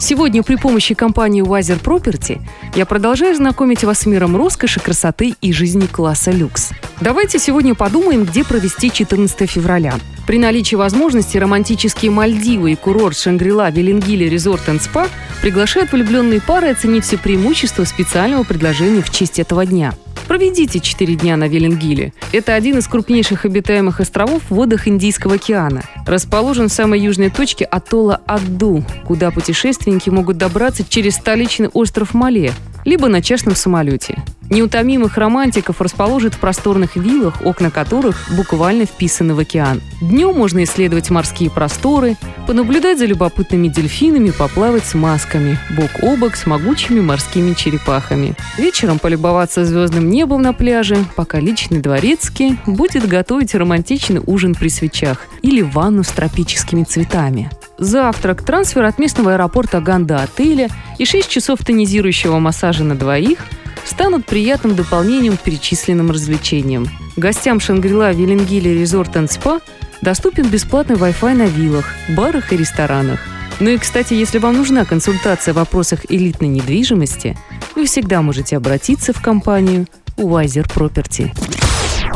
Сегодня при помощи компании Wiser Property я продолжаю знакомить вас с миром роскоши, красоты и жизни класса люкс. Давайте сегодня подумаем, где провести 14 февраля. При наличии возможности романтические Мальдивы и курорт Шангрила Велингили Резорт энд Спа приглашают влюбленные пары оценить все преимущества специального предложения в честь этого дня – Проведите 4 дня на Велингиле. Это один из крупнейших обитаемых островов в водах Индийского океана. Расположен в самой южной точке атолла Адду, куда путешественники могут добраться через столичный остров Мале, либо на частном самолете. Неутомимых романтиков расположит в просторных виллах, окна которых буквально вписаны в океан. Днем можно исследовать морские просторы, понаблюдать за любопытными дельфинами, поплавать с масками, бок о бок с могучими морскими черепахами. Вечером полюбоваться звездным небом на пляже, пока личный дворецкий будет готовить романтичный ужин при свечах или ванну с тропическими цветами. Завтрак, трансфер от местного аэропорта Ганда отеля и 6 часов тонизирующего массажа на двоих – станут приятным дополнением к перечисленным развлечениям. Гостям Шангрила Велингили Резорт энд Спа доступен бесплатный Wi-Fi на виллах, барах и ресторанах. Ну и, кстати, если вам нужна консультация в вопросах элитной недвижимости, вы всегда можете обратиться в компанию Wiser Property.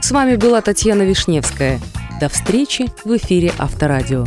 С вами была Татьяна Вишневская. До встречи в эфире Авторадио.